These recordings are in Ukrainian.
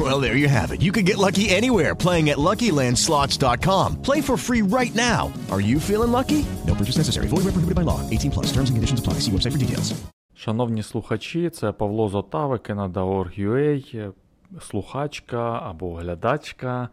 Well, there you have it. You can get lucky anywhere playing at LuckyLandSlots.com. Play for free right now. Are you feeling lucky? No purchase necessary. Void where prohibited by law. 18 plus. Terms and conditions apply. See website for details. Шановні слухачі, це Павло Зотави, Canada.org.ua, слухачка або глядачка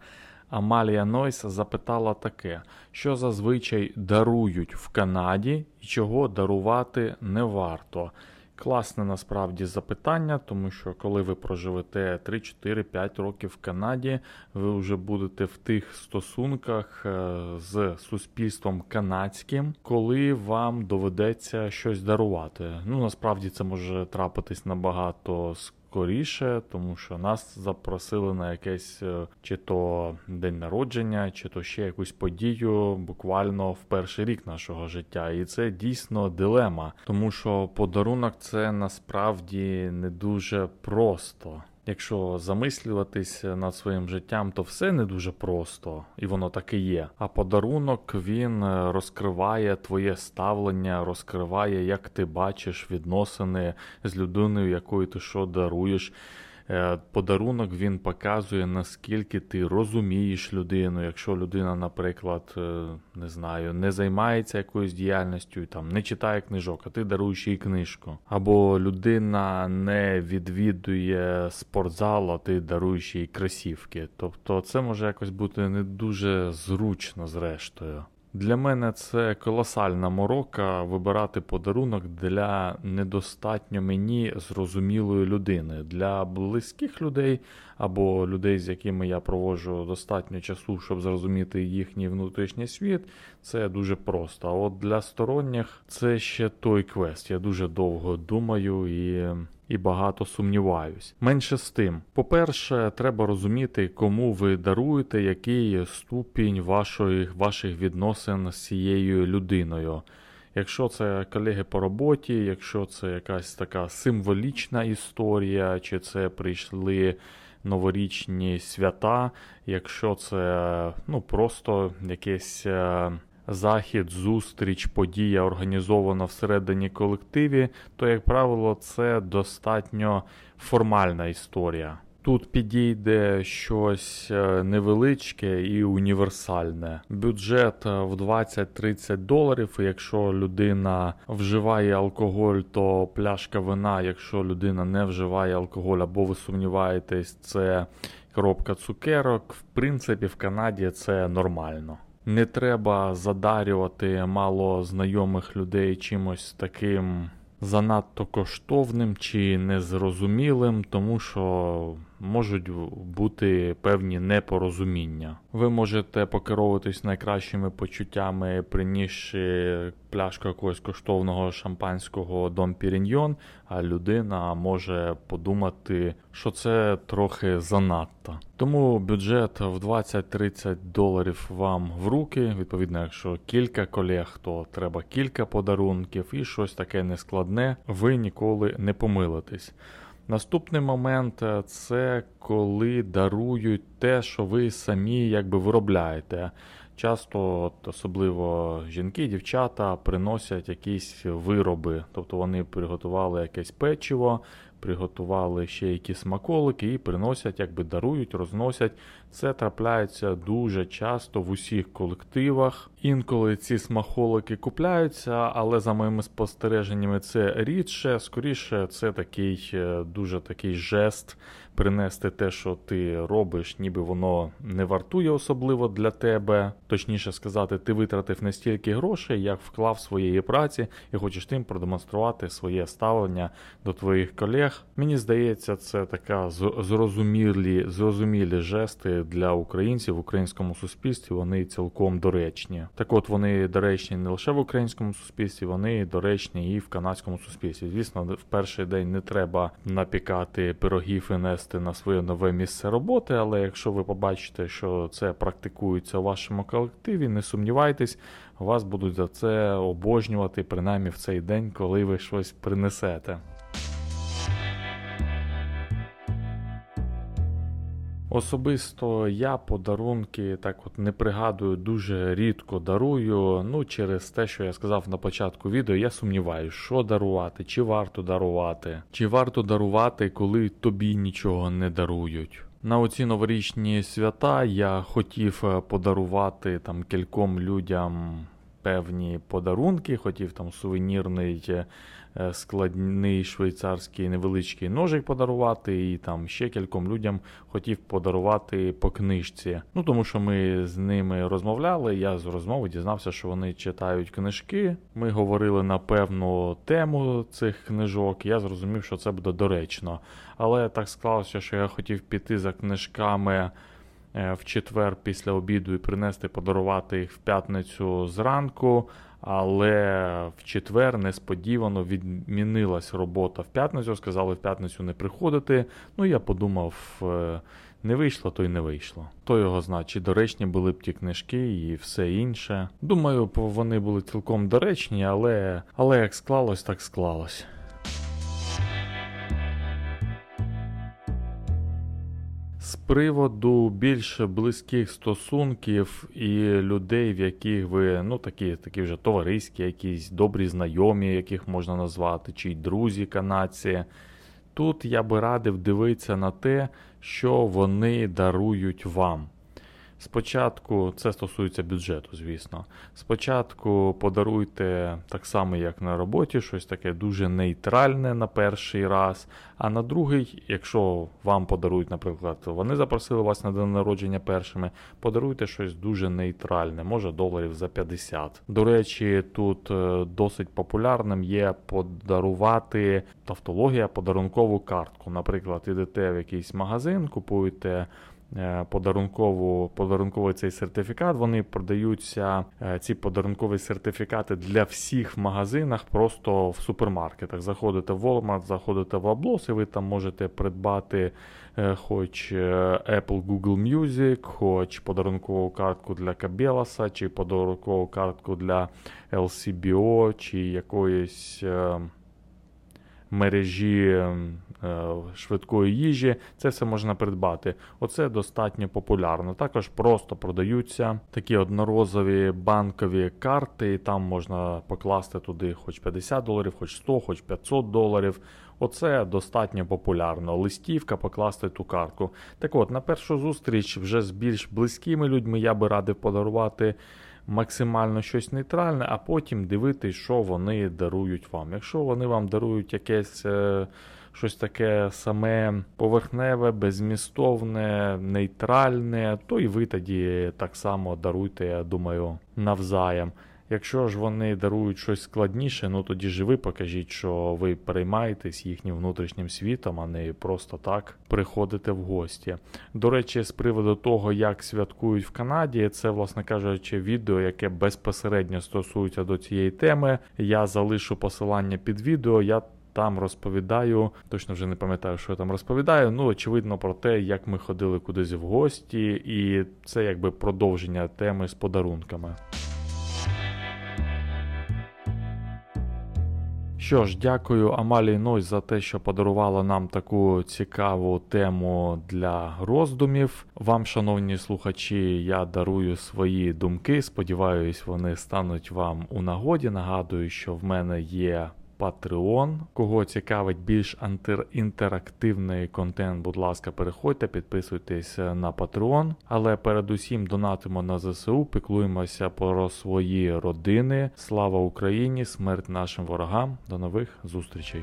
Амалія Нойс запитала таке, що зазвичай дарують в Канаді і чого дарувати не варто. Класне насправді запитання, тому що коли ви проживете 3, 4, 5 років в Канаді, ви вже будете в тих стосунках е, з суспільством канадським, коли вам доведеться щось дарувати. Ну насправді це може трапитись набагато скоріше, тому що нас запросили на якесь е, чи то день народження, чи то ще якусь подію буквально в перший рік нашого життя. І це дійсно дилема, тому що подарунок це насправді не дуже просто. Якщо замислюватись над своїм життям, то все не дуже просто, і воно так і є. А подарунок він е, розкриває твоє ставлення, розкриває, як ти бачиш відносини з людиною, якою ти що даруєш. Е, подарунок він показує, наскільки ти розумієш людину. Якщо людина, наприклад, е, не знаю, не займається якоюсь діяльністю, там не читає книжок, а ти даруєш їй книжку. Або людина не відвідує спортзал, а ти даруєш їй кросівки. Тобто це може якось бути не дуже зручно, зрештою. Для мене це колосальна морока вибирати подарунок для недостатньо мені зрозумілої людини. Для близьких людей або людей, з якими я проводжу достатньо часу, щоб зрозуміти їхній внутрішній світ, це дуже просто. А от для сторонніх це ще той квест. Я дуже довго думаю і і багато сумніваюсь. Менше з тим, по-перше, треба розуміти, кому ви даруєте, який ступінь вашої, ваших відносин з цією людиною. Якщо це колеги по роботі, якщо це якась така символічна історія, чи це прийшли новорічні свята, якщо це ну, просто якесь захід, зустріч, подія організована всередині колективі, то, як правило, це достатньо формальна історія. Тут підійде щось е, невеличке і універсальне. Бюджет е, в 20-30 доларів. Якщо людина вживає алкоголь, то пляшка вина. Якщо людина не вживає алкоголь, або ви сумніваєтесь, це коробка цукерок. В принципі, в Канаді це нормально. Не треба задарювати мало знайомих людей чимось таким занадто коштовним чи незрозумілим, тому що можуть бути певні непорозуміння. Ви можете покеровуватись найкращими почуттями, принісши пляшку якогось коштовного шампанського Дом Піріньйон, а людина може подумати, що це трохи занадто. Тому бюджет в 20-30 доларів вам в руки. Відповідно, якщо кілька колег, то треба кілька подарунків і щось таке нескладне, ви ніколи не помилитесь. Наступний момент е, це коли дарують те, що ви самі якби виробляєте. Часто, от, особливо жінки, дівчата приносять якісь вироби, тобто вони приготували якесь печиво, приготували ще якісь смаколики і приносять, якби дарують, розносять. Це трапляється дуже часто в усіх колективах. Інколи ці смаколики купляються, але за моїми спостереженнями це рідше. Скоріше, це такий е, дуже такий жест. Принести те, що ти робиш, ніби воно не вартує особливо для тебе. Точніше сказати, ти витратив не стільки грошей, як вклав своєї праці, і хочеш тим продемонструвати своє ставлення до твоїх колег колег. Мені здається, це така зрозумілі, зрозумілі жести для українців в українському суспільстві. Вони цілком доречні. Так, от вони доречні не лише в українському суспільстві, вони доречні і в канадському суспільстві. Звісно, в перший день не треба напікати пирогів і нести на своє нове місце роботи. Але якщо ви побачите, що це практикується у вашому колективі, не сумнівайтесь, вас будуть за це обожнювати принаймні в цей день, коли ви щось принесете. Особисто я подарунки так от не пригадую, дуже рідко дарую. Ну, через те, що я сказав на початку відео, я сумніваюся, що дарувати, чи варто дарувати, чи варто дарувати, коли тобі нічого не дарують. На оці новорічні свята я хотів е, подарувати там кільком людям певні подарунки, хотів там сувенірний е, складний швейцарський невеличкий ножик подарувати, і там ще кільком людям хотів подарувати по книжці. Ну тому що ми з ними розмовляли. Я з розмови дізнався, що вони читають книжки. Ми говорили на певну тему цих книжок. Я зрозумів, що це буде доречно. Але так склалося, що я хотів піти за книжками. Е, в четвер після обіду і принести подарувати їх в п'ятницю зранку. Але в четвер несподівано відмінилась робота в п'ятницю. Сказали в п'ятницю не приходити. Ну я подумав, е, не вийшло, то й не вийшло. То його значить, доречні були б ті книжки і все інше. Думаю, вони були цілком доречні, але, але як склалось, так склалось. Приводу більш близьких стосунків і людей, в яких ви ну такі такі вже товариські, якісь добрі знайомі, яких можна назвати, чи й друзі канадці. Тут я би радив дивитися на те, що вони дарують вам. Спочатку, це стосується бюджету, звісно. Спочатку подаруйте так само, як на роботі, щось таке дуже нейтральне на перший раз. А на другий, якщо вам подарують, наприклад, вони запросили вас на день народження першими, подаруйте щось дуже нейтральне, може доларів за 50. До речі, тут е, досить популярним є подарувати тавтологія, подарункову картку. Наприклад, ідете в якийсь магазин, купуєте. Е, подарункову, подарунковий цей сертифікат. Вони продаються, е, ці подарункові сертифікати для всіх в магазинах, просто в супермаркетах. Заходите в Walmart, заходите в Аблос, і ви там можете придбати е, хоч Apple Google Music, хоч подарункову картку для Кабеласа, чи подарункову картку для LCBO, чи якоїсь мережі швидкої їжі, це все можна придбати. Оце достатньо популярно. Також просто продаються такі однорозові банкові карти, і там можна покласти туди хоч 50 доларів, хоч 100, хоч 500 доларів. Оце достатньо популярно. Листівка покласти ту картку. Так от, на першу зустріч вже з більш близькими людьми я би радив подарувати максимально щось нейтральне, а потім дивитись, що вони дарують вам. Якщо вони вам дарують якесь е, щось таке саме поверхневе, безмістовне, нейтральне, то і ви тоді так само даруйте, я думаю, навзаєм. Якщо ж вони дарують щось складніше, ну тоді ж ви покажіть, що ви переймаєтесь їхнім внутрішнім світом, а не просто так приходите в гості. До речі, з приводу того, як святкують в Канаді, це, власне кажучи, відео, яке безпосередньо стосується до цієї теми. Я залишу посилання під відео. Я там розповідаю, точно вже не пам'ятаю, що я там розповідаю. Ну, очевидно, про те, як ми ходили кудись в гості, і це якби продовження теми з подарунками. Що ж, дякую Амалії Нойс за те, що подарувала нам таку цікаву тему для роздумів. Вам, шановні слухачі, я дарую свої думки. Сподіваюсь, вони стануть вам у нагоді. Нагадую, що в мене є Patreon. Кого цікавить більш інтерактивний контент, будь ласка, переходьте, підписуйтесь на Patreon. Але передусім донатимо на ЗСУ, піклуємося про свої родини. Слава Україні! Смерть нашим ворогам. До нових зустрічей!